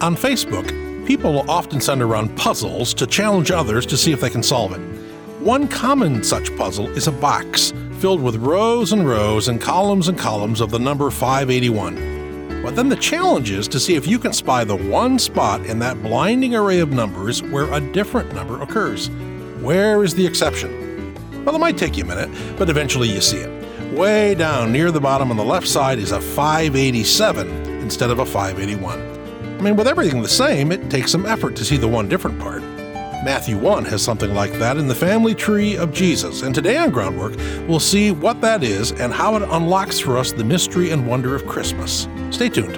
On Facebook, people will often send around puzzles to challenge others to see if they can solve it. One common such puzzle is a box filled with rows and rows and columns and columns of the number 581. But then the challenge is to see if you can spy the one spot in that blinding array of numbers where a different number occurs. Where is the exception? Well, it might take you a minute, but eventually you see it. Way down near the bottom on the left side is a 587 instead of a 581. I mean, with everything the same, it takes some effort to see the one different part. Matthew 1 has something like that in the family tree of Jesus, and today on Groundwork, we'll see what that is and how it unlocks for us the mystery and wonder of Christmas. Stay tuned.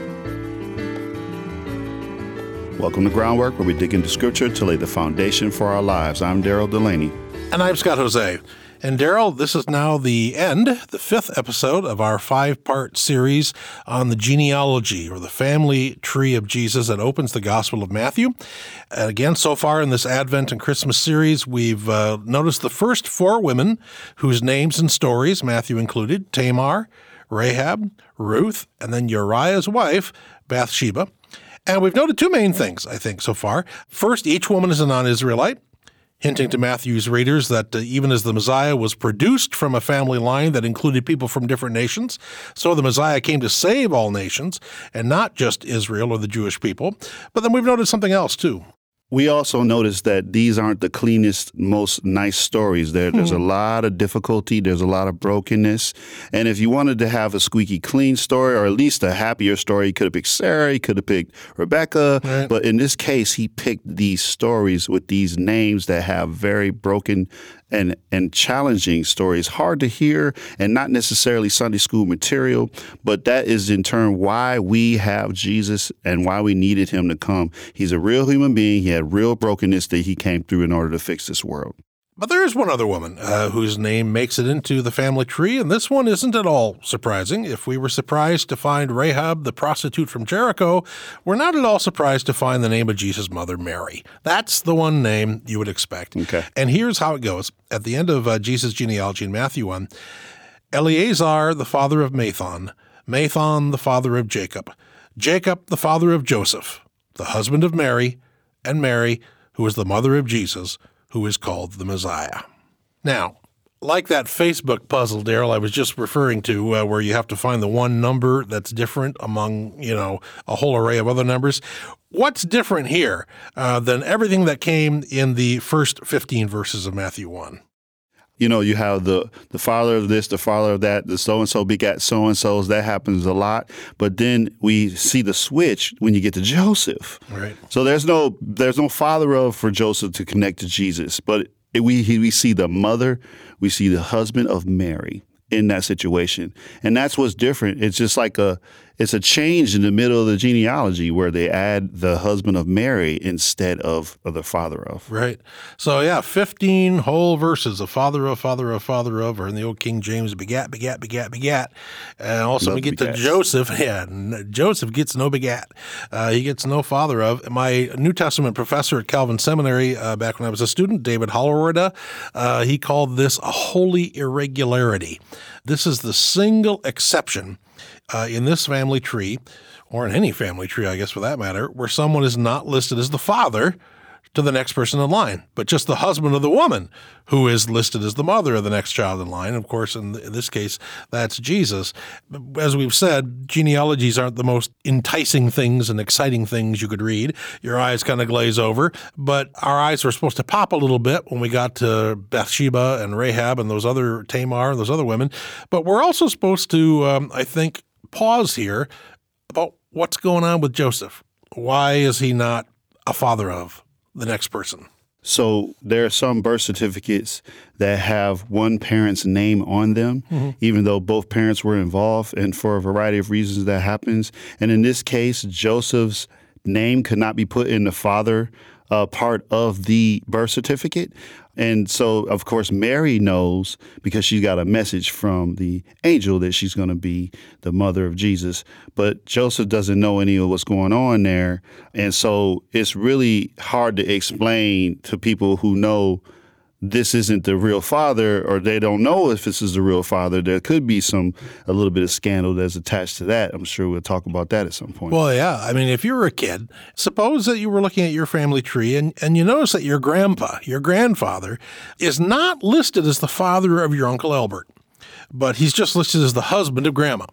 Welcome to Groundwork, where we dig into Scripture to lay the foundation for our lives. I'm Daryl Delaney. And I'm Scott Hoezee. And Daryl, this is now the end, the fifth episode of our five part series on the genealogy or the family tree of Jesus that opens the Gospel of Matthew. And again, so far in this Advent and Christmas series, we've uh, noticed the first four women whose names and stories Matthew included Tamar, Rahab, Ruth, and then Uriah's wife, Bathsheba. And we've noted two main things, I think, so far. First, each woman is a non Israelite hinting to Matthew's readers that uh, even as the Messiah was produced from a family line that included people from different nations, so the Messiah came to save all nations and not just Israel or the Jewish people. But then we've noted something else too we also noticed that these aren't the cleanest, most nice stories. There, there's mm-hmm. a lot of difficulty. There's a lot of brokenness. And if you wanted to have a squeaky clean story, or at least a happier story, you could have picked Sarah, you could have picked Rebecca. Right. But in this case, he picked these stories with these names that have very broken and and challenging stories, hard to hear and not necessarily Sunday school material, but that is in turn why we have Jesus and why we needed him to come. He's a real human being. He had real brokenness that he came through in order to fix this world. But there is one other woman uh, whose name makes it into the family tree, and this one isn't at all surprising. If we were surprised to find Rahab, the prostitute from Jericho, we're not at all surprised to find the name of Jesus' mother, Mary. That's the one name you would expect. Okay. And here's how it goes at the end of uh, Jesus' genealogy in Matthew 1 Eleazar, the father of Matthan, Matthan, the father of Jacob, Jacob, the father of Joseph, the husband of Mary, and Mary, who was the mother of Jesus who is called the Messiah. Now, like that Facebook puzzle, Daryl, I was just referring to, uh, where you have to find the one number that's different among, you know, a whole array of other numbers. What's different here uh, than everything that came in the first 15 verses of Matthew 1? You know, you have the the father of this, the father of that, the so and so begat so and so's. That happens a lot. But then we see the switch when you get to Joseph. Right. So there's no there's no father of for Joseph to connect to Jesus, but it, we we see the mother, we see the husband of Mary in that situation, and that's what's different. It's just like a it's a change in the middle of the genealogy where they add the husband of Mary instead of, of the father of. Right. So yeah, fifteen whole verses of father of father of father of, or in the old King James, begat, begat, begat, begat. And also we get begats. to Joseph. Yeah, Joseph gets no begat. Uh, he gets no father of. My New Testament professor at Calvin Seminary uh, back when I was a student, David Holwerda, uh, he called this a holy irregularity. This is the single exception uh, in this family tree, or in any family tree, I guess for that matter, where someone is not listed as the father to the next person in line, but just the husband of the woman who is listed as the mother of the next child in line. Of course, in, this case, that's Jesus. As we've said, genealogies aren't the most enticing things and exciting things you could read. Your eyes kind of glaze over, but our eyes were supposed to pop a little bit when we got to Bathsheba and Rahab and those other Tamar and those other women. But we're also supposed to, um, I think, pause here about what's going on with Joseph. Why is he not a father of? the next person. So there are some birth certificates that have one parent's name on them, mm-hmm. even though both parents were involved, and for a variety of reasons that happens. And in this case, Joseph's name could not be put in the father uh, part of the birth certificate. And so, of course, Mary knows because she's got a message from the angel that she's going to be the mother of Jesus. But Joseph doesn't know any of what's going on there. And so it's really hard to explain to people who know this isn't the real father or they don't know if this is the real father, there could be some a little bit of scandal that's attached to that. I'm sure we'll talk about that at some point. Well, yeah. I mean, if you were a kid, suppose that you were looking at your family tree and, and you notice that your grandpa, your grandfather, is not listed as the father of your Uncle Albert, but he's just listed as the husband of grandma.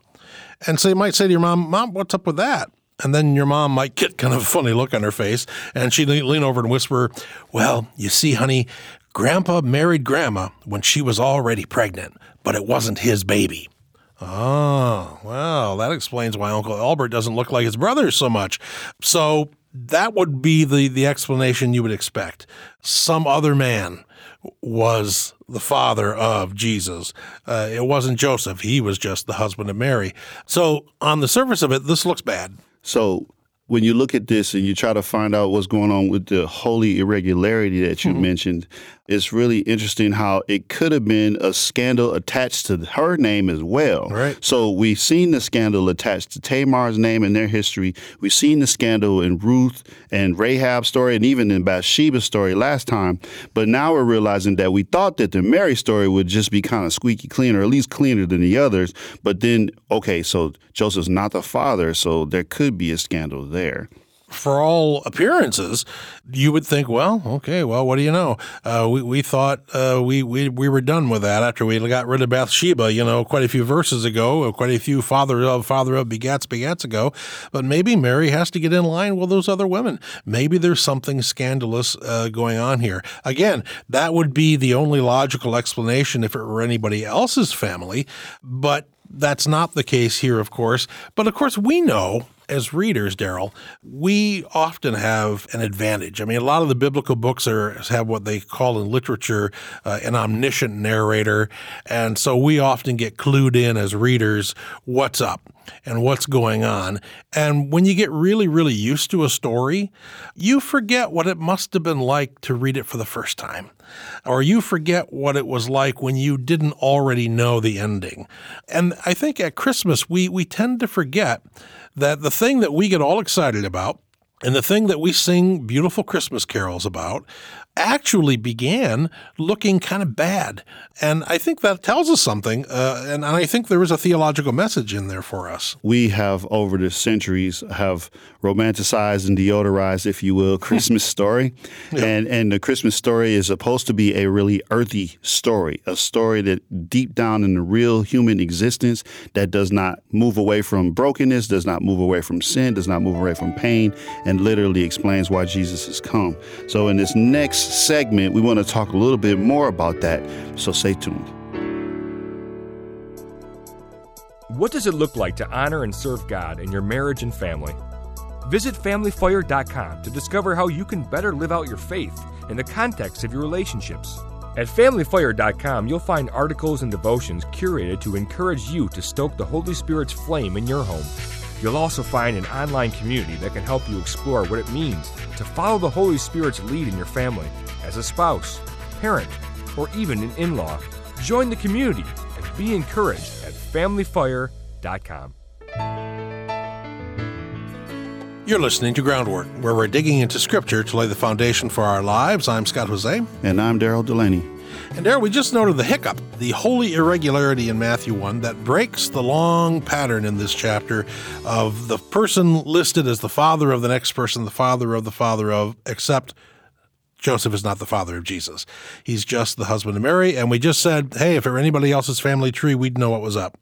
And so you might say to your mom, Mom, what's up with that? And then your mom might get kind of a funny look on her face, and she'd lean over and whisper, Well, you see, honey, Grandpa married Grandma when she was already pregnant, but it wasn't his baby. Oh, well, that explains why Uncle Albert doesn't look like his brother so much. So that would be the, the explanation you would expect. Some other man was the father of Jesus. Uh, it wasn't Joseph, he was just the husband of Mary. So, on the surface of it, this looks bad. So, when you look at this and you try to find out what's going on with the holy irregularity that you mm-hmm. mentioned, it's really interesting how it could have been a scandal attached to her name as well. Right. So we've seen the scandal attached to Tamar's name and their history. We've seen the scandal in Ruth and Rahab's story and even in Bathsheba's story last time. But now we're realizing that we thought that the Mary story would just be kind of squeaky clean or at least cleaner than the others. But then, okay, so Joseph's not the father, so there could be a scandal there for all appearances, you would think, well, okay, well, what do you know? Uh, we, we thought uh, we, we, we were done with that after we got rid of Bathsheba, you know, quite a few verses ago, quite a few father of, father of begats, begats ago. But maybe Mary has to get in line with those other women. Maybe there's something scandalous uh, going on here. Again, that would be the only logical explanation if it were anybody else's family. But that's not the case here, of course. But of course, we know as readers, Daryl, we often have an advantage. I mean, a lot of the biblical books are have what they call in literature uh, an omniscient narrator, and so we often get clued in as readers what's up and what's going on. And when you get really, really used to a story, you forget what it must have been like to read it for the first time. Or you forget what it was like when you didn't already know the ending. And I think at Christmas, we, we tend to forget that the thing that we get all excited about and the thing that we sing beautiful Christmas carols about actually began looking kind of bad. And I think that tells us something. Uh, and, and, I think there is a theological message in there for us. We have, over the centuries, have romanticized and deodorized, if you will, Christmas story. Yeah. And, and the Christmas story is supposed to be a really earthy story, a story that deep down in the real human existence that does not move away from brokenness, does not move away from sin, does not move away from pain, and literally explains why Jesus has come. So in this next segment, we want to talk a little bit more about that. So stay tuned. What does it look like to honor and serve God in your marriage and family? Visit FamilyFire.com to discover how you can better live out your faith in the context of your relationships. At FamilyFire.com, you'll find articles and devotions curated to encourage you to stoke the Holy Spirit's flame in your home. You'll also find an online community that can help you explore what it means to follow the Holy Spirit's lead in your family as a spouse, parent, or even an in law. Join the community and be encouraged at FamilyFire.com. You're listening to Groundwork, where we're digging into Scripture to lay the foundation for our lives. I'm Scott Hoezee. And I'm Daryl Delaney. And there we just noted the hiccup, the holy irregularity in Matthew 1 that breaks the long pattern in this chapter of the person listed as the father of the next person, the father of the father of, except Joseph is not the father of Jesus. He's just the husband of Mary. And we just said, hey, if it were anybody else's family tree, we'd know what was up.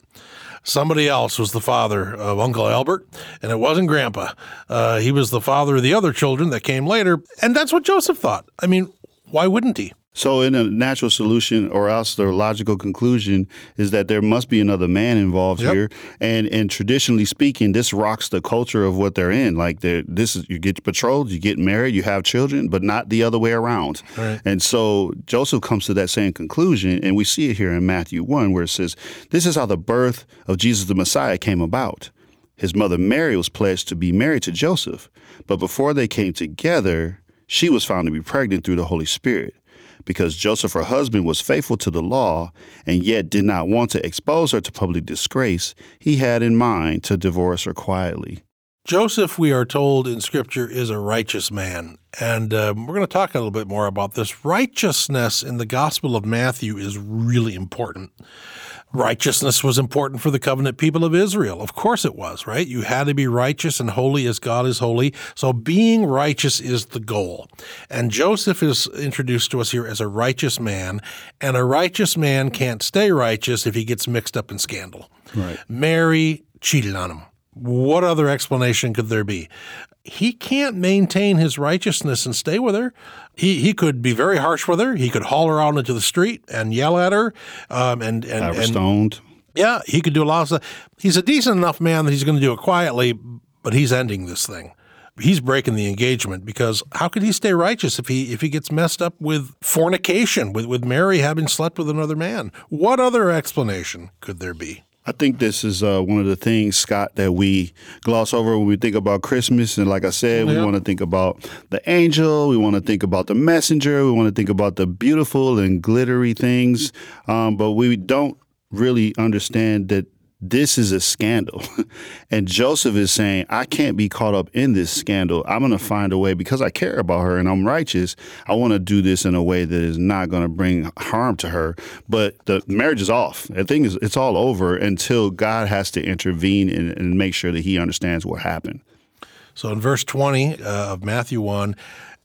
Somebody else was the father of Uncle Albert, and it wasn't Grandpa. Uh, he was the father of the other children that came later. And that's what Joseph thought. I mean, why wouldn't he? So, in a natural solution, or else the logical conclusion is that there must be another man involved yep. here, and and traditionally speaking, this rocks the culture of what they're in. Like, they're, this is you get patrolled, you get married, you have children, but not the other way around. Right. And so Joseph comes to that same conclusion, and we see it here in Matthew one, where it says, "This is how the birth of Jesus the Messiah came about." His mother Mary was pledged to be married to Joseph, but before they came together, she was found to be pregnant through the Holy Spirit because Joseph, her husband, was faithful to the law and yet did not want to expose her to public disgrace, he had in mind to divorce her quietly. Joseph, we are told in Scripture, is a righteous man. And um, we're going to talk a little bit more about this. Righteousness in the Gospel of Matthew is really important. Righteousness was important for the covenant people of Israel. Of course it was, right? You had to be righteous and holy as God is holy. So being righteous is the goal. And Joseph is introduced to us here as a righteous man. And a righteous man can't stay righteous if he gets mixed up in scandal. Right. Mary cheated on him. What other explanation could there be? He can't maintain his righteousness and stay with her. He he could be very harsh with her. He could haul her out into the street and yell at her, um, and and, Have and stoned. yeah, he could do a lot of stuff. He's a decent enough man that he's going to do it quietly, but he's ending this thing. He's breaking the engagement because how could he stay righteous if he if he gets messed up with fornication with with Mary having slept with another man? What other explanation could there be? I think this is uh, one of the things, Scott, that we gloss over when we think about Christmas. And like I said, we want to think about the angel, we want to think about the messenger, we want to think about the beautiful and glittery things, um, but we don't really understand that this is a scandal. and Joseph is saying, I can't be caught up in this scandal. I'm going to find a way because I care about her and I'm righteous. I want to do this in a way that is not going to bring harm to her. But the marriage is off. The thing is, it's all over until God has to intervene and, and make sure that he understands what happened. So in verse 20 uh, of Matthew 1,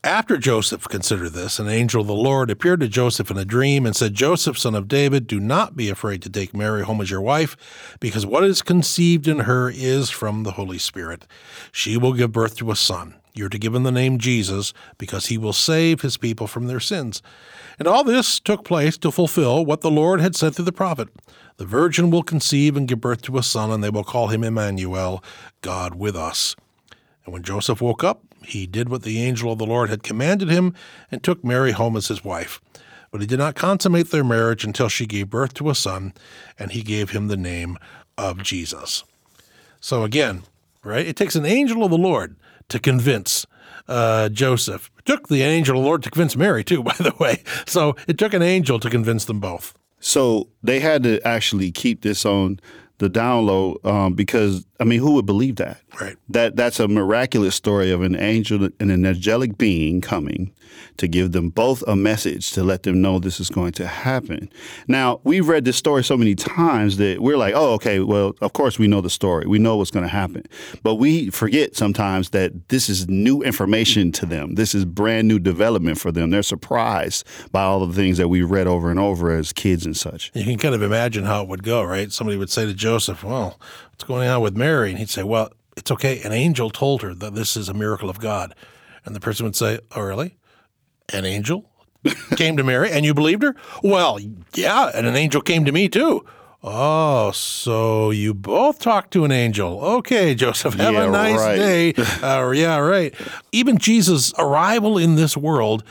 after Joseph considered this, an angel of the Lord appeared to Joseph in a dream and said, Joseph, son of David, do not be afraid to take Mary home as your wife, because what is conceived in her is from the Holy Spirit. She will give birth to a son. You're to give him the name Jesus, because he will save his people from their sins. And all this took place to fulfill what the Lord had said through the prophet. The virgin will conceive and give birth to a son, and they will call him Emmanuel, God with us. And when Joseph woke up, he did what the angel of the Lord had commanded him and took Mary home as his wife. But he did not consummate their marriage until she gave birth to a son, and he gave him the name of Jesus. So again, right, it takes an angel of the Lord to convince uh, Joseph. It took the angel of the Lord to convince Mary, too, by the way. So it took an angel to convince them both. So they had to actually keep this on the download um, because I mean, who would believe that? Right. That that's a miraculous story of an angel and an angelic being coming to give them both a message to let them know this is going to happen. Now we've read this story so many times that we're like, oh, okay, well, of course we know the story, we know what's going to happen, but we forget sometimes that this is new information to them. This is brand new development for them. They're surprised by all the things that we read over and over as kids and such. You can kind of imagine how it would go, right? Somebody would say to Joseph, Well, what's going on with Mary? And he'd say, Well, it's okay. An angel told her that this is a miracle of God. And the person would say, Oh, really? An angel came to Mary and you believed her? Well, yeah. And an angel came to me too. Oh, so you both talked to an angel. Okay, Joseph, have Yeah, a nice right. day. Uh, yeah, right. Even Jesus' arrival in this world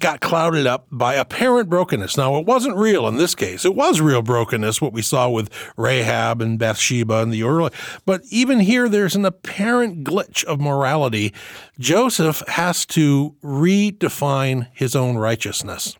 got clouded up by apparent brokenness. Now, it wasn't real in this case. It was real brokenness, what we saw with Rahab and Bathsheba and the early. But even here, there's an apparent glitch of morality. Joseph has to redefine his own righteousness.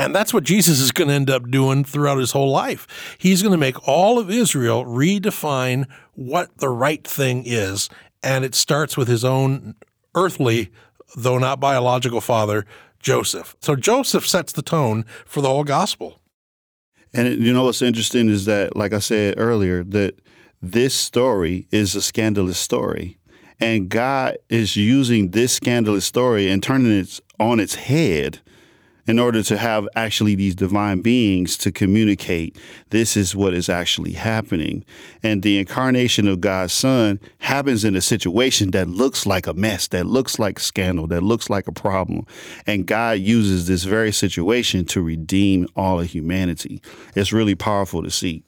And that's what Jesus is going to end up doing throughout his whole life. He's going to make all of Israel redefine what the right thing is. And it starts with his own earthly, though not biological father, Joseph. So Joseph sets the tone for the whole gospel. And it- you know what's interesting is that, like I said earlier, that this story is a scandalous story. And God is using this scandalous story and turning it on its head in order to have actually these divine beings to communicate this is what is actually happening. And the incarnation of God's Son happens in a situation that looks like a mess, that looks like scandal, that looks like a problem. And God uses this very situation to redeem all of humanity. It's really powerful to see.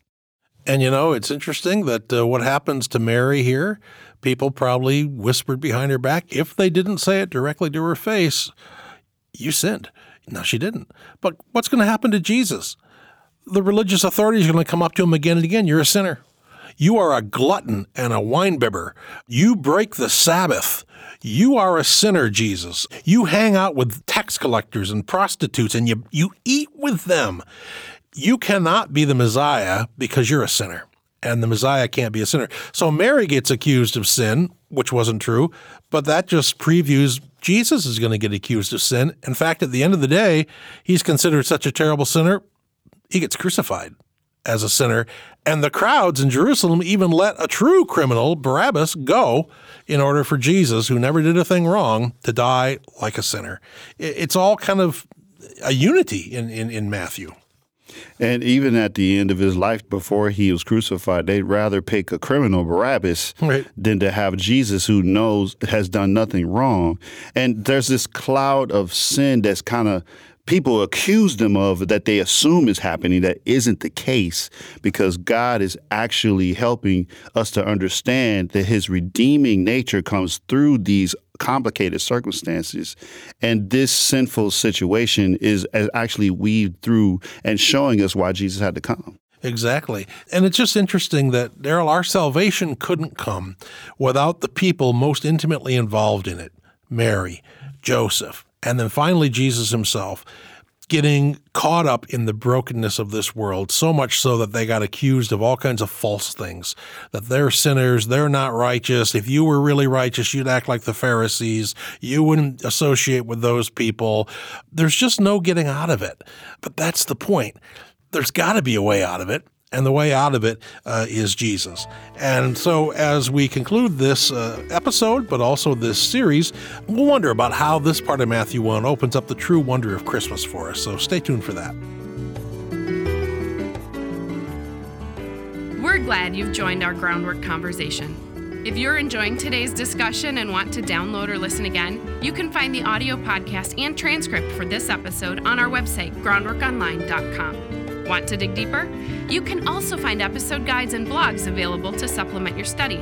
And you know, it's interesting that uh, what happens to Mary here, people probably whispered behind her back, if they didn't say it directly to her face, you sinned. No, she didn't. But what's going to happen to Jesus? The religious authorities are going to come up to him again and again. You're a sinner. You are a glutton and a winebibber. You break the Sabbath. You are a sinner, Jesus. You hang out with tax collectors and prostitutes and you, you eat with them. You cannot be the Messiah because you're a sinner. And the Messiah can't be a sinner. So Mary gets accused of sin, which wasn't true, but that just previews Jesus is going to get accused of sin. In fact, at the end of the day, he's considered such a terrible sinner, he gets crucified as a sinner. And the crowds in Jerusalem even let a true criminal, Barabbas, go in order for Jesus, who never did a thing wrong, to die like a sinner. It's all kind of a unity in, in, in Matthew. And even at the end of his life, before he was crucified, they'd rather pick a criminal, Barabbas, right. than to have Jesus, who knows has done nothing wrong. And there's this cloud of sin that's kind of people accuse them of that they assume is happening that isn't the case because God is actually helping us to understand that his redeeming nature comes through these complicated circumstances. And this sinful situation is actually weaved through and showing us why Jesus had to come. Exactly. And it's just interesting that, Daryl, our salvation couldn't come without the people most intimately involved in it Mary, Joseph, and then finally Jesus himself getting caught up in the brokenness of this world, so much so that they got accused of all kinds of false things, that they're sinners, they're not righteous. If you were really righteous, you'd act like the Pharisees, you wouldn't associate with those people. There's just no getting out of it. But that's the point. There's got to be a way out of it and the way out of it uh, is Jesus. And so, as we conclude this uh, episode, but also this series, we'll wonder about how this part of Matthew 1 opens up the true wonder of Christmas for us. So, stay tuned for that. We're glad you've joined our groundwork conversation. If you're enjoying today's discussion and want to download or listen again, you can find the audio podcast and transcript for this episode on our website, groundworkonline.com. Want to dig deeper? You can also find episode guides and blogs available to supplement your study.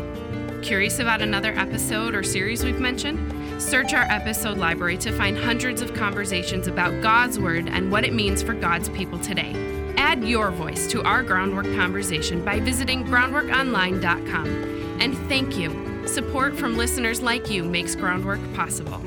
Curious about another episode or series we've mentioned? Search our episode library to find hundreds of conversations about God's Word and what it means for God's people today. Add your voice to our groundwork conversation by visiting groundworkonline.com. And thank you. Support from listeners like you makes groundwork possible.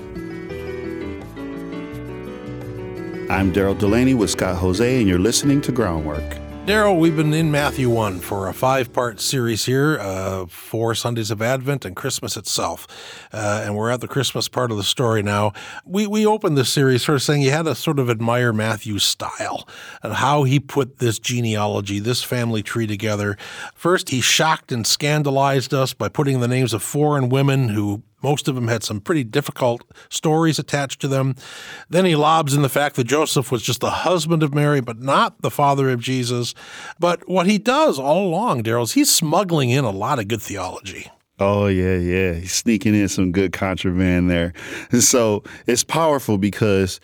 I'm Daryl Delaney with Scott Hoezee, and you're listening to Groundwork. Daryl, we've been in Matthew 1 for a five part series here, uh, four Sundays of Advent and Christmas itself. Uh, and we're at the Christmas part of the story now. We, we opened this series sort of saying you had to sort of admire Matthew's style and how he put this genealogy, this family tree together. First, he shocked and scandalized us by putting the names of foreign women who most of them had some pretty difficult stories attached to them. Then he lobs in the fact that Joseph was just the husband of Mary, but not the father of Jesus. But what he does all along, Daryl, is he's smuggling in a lot of good theology. Oh yeah, yeah. He's sneaking in some good contraband there. And so it's powerful because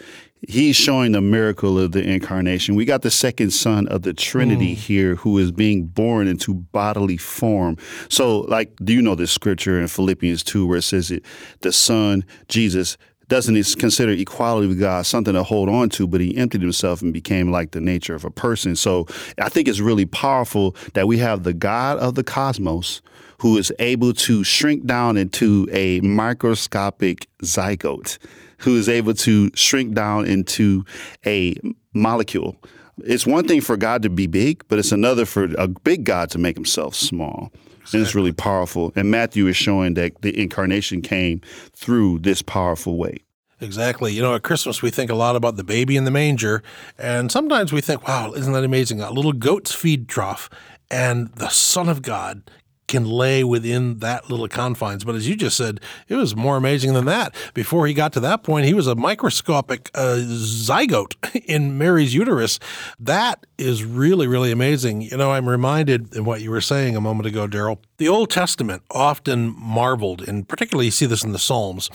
he's showing the miracle of the incarnation. We got the second son of the Trinity mm. here who is being born into bodily form. So, like, do you know this scripture in Philippians 2 where it says it, the son, Jesus, doesn't consider equality with God something to hold on to, but he emptied himself and became like the nature of a person. So I think it's really powerful that we have the God of the cosmos who is able to shrink down into a microscopic zygote who is able to shrink down into a molecule. It's one thing for God to be big, but it's another for a big God to make himself small. And it's really powerful. And Matthew is showing that the incarnation came through this powerful way. Exactly. You know, at Christmas, we think a lot about the baby in the manger. And sometimes we think, wow, isn't that amazing? A little goat's feed trough. And the Son of God can lay within that little confines. But as you just said, it was more amazing than that. Before he got to that point, he was a microscopic uh, zygote in Mary's uterus. That is really, really amazing. You know, I'm reminded in what you were saying a moment ago, Daryl. The Old Testament often marveled, and particularly you see this in the Psalms,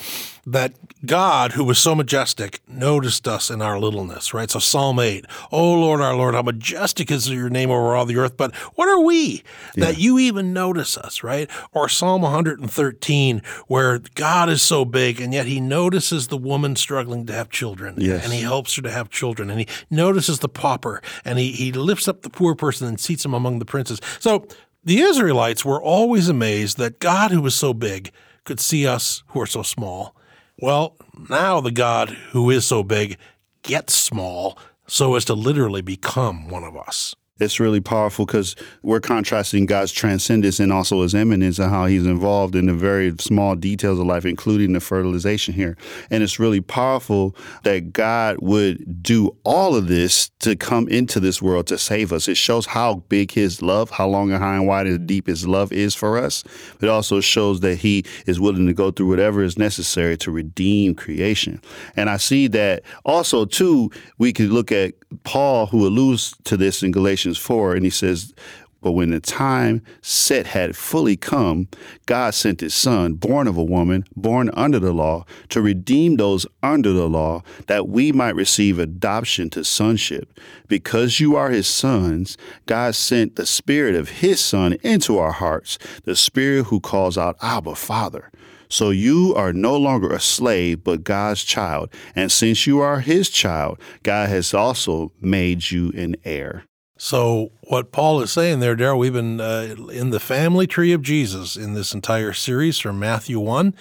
that God, who was so majestic, noticed us in our littleness, right? So Psalm 8, Oh Lord, our Lord, how majestic is your name over all the earth, but what are we yeah. that you even notice us, right? Or Psalm 113, where God is so big, and yet he notices the woman struggling to have children, yes. and he helps her to have children, and he notices the pauper, and he, he lifts up the poor person and seats him among the princes. So the Israelites were always amazed that God, who was so big, could see us who are so small. Well, now the God who is so big gets small so as to literally become one of us. It's really powerful because we're contrasting God's transcendence and also his immanence and how he's involved in the very small details of life, including the fertilization here. And it's really powerful that God would do all of this to come into this world to save us. It shows how big his love, how long and high and wide and deep his love is for us. It also shows that he is willing to go through whatever is necessary to redeem creation. And I see that also, too, we could look at Paul, who alludes to this in Galatians 4, and he says, but when the time set had fully come, God sent his son, born of a woman, born under the law, to redeem those under the law, that we might receive adoption to sonship. Because you are his sons, God sent the spirit of his son into our hearts, the spirit who calls out, Abba, Father. So you are no longer a slave, but God's child. And since you are his child, God has also made you an heir. So, what Paul is saying there, Daryl, we've been uh, in the family tree of Jesus in this entire series from Matthew 1.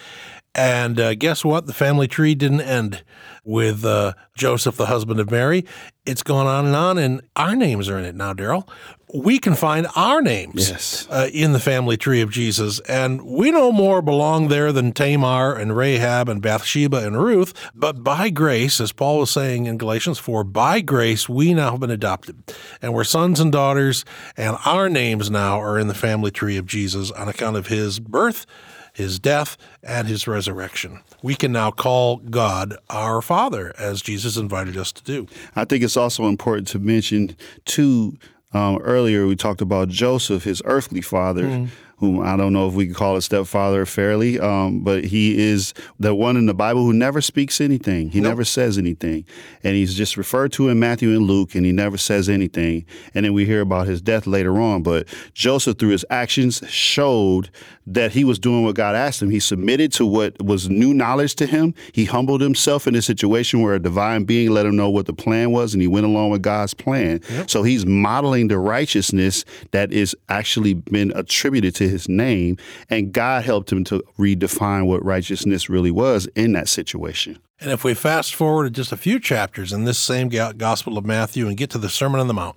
And uh, guess what? The family tree didn't end with uh, Joseph, the husband of Mary. It's gone on and on, and our names are in it now, Daryl. We can find our names yes. uh, in the family tree of Jesus, and we no more belong there than Tamar and Rahab and Bathsheba and Ruth. But by grace, as Paul was saying in Galatians 4, by grace we now have been adopted, and we're sons and daughters, and our names now are in the family tree of Jesus on account of his birth his death, and his resurrection. We can now call God our Father, as Jesus invited us to do. I think it's also important to mention, too, um, earlier we talked about Joseph, his earthly father. Mm whom I don't know if we can call a stepfather fairly, um, but he is the one in the Bible who never speaks anything. He nope. never says anything. And he's just referred to in Matthew and Luke, and he never says anything. And then we hear about his death later on. But Joseph, through his actions, showed that he was doing what God asked him. He submitted to what was new knowledge to him. He humbled himself in a situation where a divine being let him know what the plan was, and he went along with God's plan. Yep. So he's modeling the righteousness that is actually been attributed to his name, and God helped him to redefine what righteousness really was in that situation. And if we fast forward just a few chapters in this same Gospel of Matthew and get to the Sermon on the Mount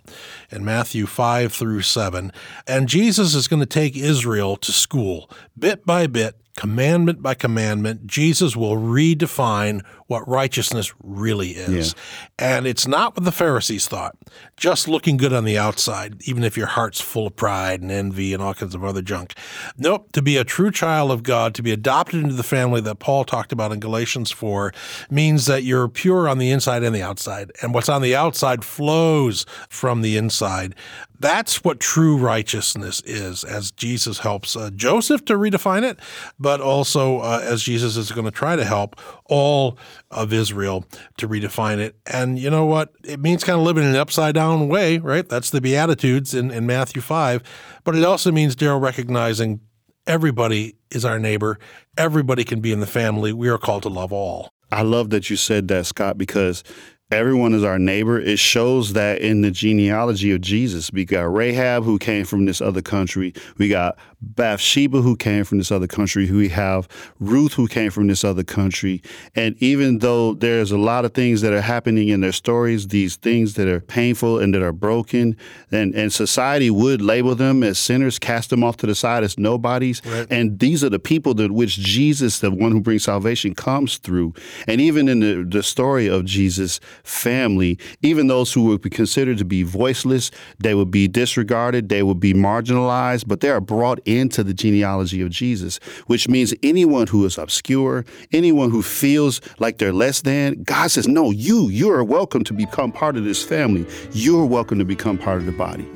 in Matthew 5 through 7, and Jesus is going to take Israel to school bit by bit commandment by commandment, Jesus will redefine what righteousness really is. Yeah. And it's not what the Pharisees thought, just looking good on the outside, even if your heart's full of pride and envy and all kinds of other junk. Nope, to be a true child of God, to be adopted into the family that Paul talked about in Galatians 4, means that you're pure on the inside and the outside. And what's on the outside flows from the inside. That's what true righteousness is, as Jesus helps uh, Joseph to redefine it, but also uh, as Jesus is going to try to help all of Israel to redefine it. And you know what? It means kind of living in an upside down way, right? That's the Beatitudes in, in Matthew 5. But it also means, Daryl, recognizing everybody is our neighbor, everybody can be in the family. We are called to love all. I love that you said that, Scott, because everyone is our neighbor. It shows that in the genealogy of Jesus. We got Rahab, who came from this other country. We got Bathsheba, who came from this other country. We have Ruth, who came from this other country. And even though there's a lot of things that are happening in their stories, these things that are painful and that are broken, and, and society would label them as sinners, cast them off to the side as nobodies. Right. And these are the people that which Jesus, the one who brings salvation, comes through. And even in the, the story of Jesus' family, even those who would be considered to be voiceless, they would be disregarded, they would be marginalized, but they are brought into the genealogy of Jesus, which means anyone who is obscure, anyone who feels like they're less than, God says, no, you, you are welcome to become part of this family. You're welcome to become part of the body.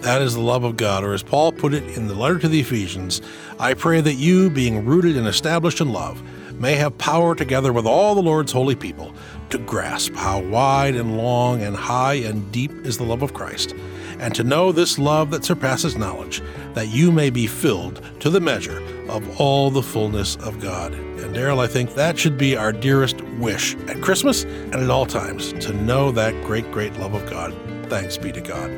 That is the love of God, or as Paul put it in the letter to the Ephesians, I pray that you, being rooted and established in love, may have power together with all the Lord's holy people to grasp how wide and long and high and deep is the love of Christ and to know this love that surpasses knowledge, that you may be filled to the measure of all the fullness of God. And Daryl, I think that should be our dearest wish at Christmas and at all times to know that great, great love of God. Thanks be to God.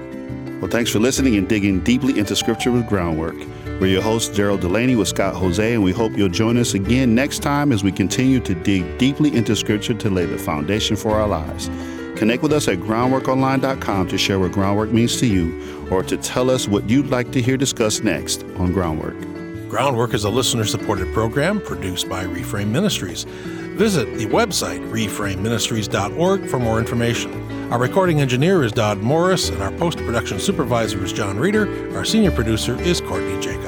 Well, thanks for listening and digging deeply into Scripture with Groundwork. We're your host, Gerald Delaney with Scott Hoezee, and we hope you'll join us again next time as we continue to dig deeply into Scripture to lay the foundation for our lives. Connect with us at groundworkonline.com to share what groundwork means to you or to tell us what you'd like to hear discussed next on Groundwork. Groundwork is a listener supported program produced by Reframe Ministries. Visit the website reframeministries.org for more information. Our recording engineer is Dodd Morris, and our post production supervisor is John Reeder. Our senior producer is Courtney James.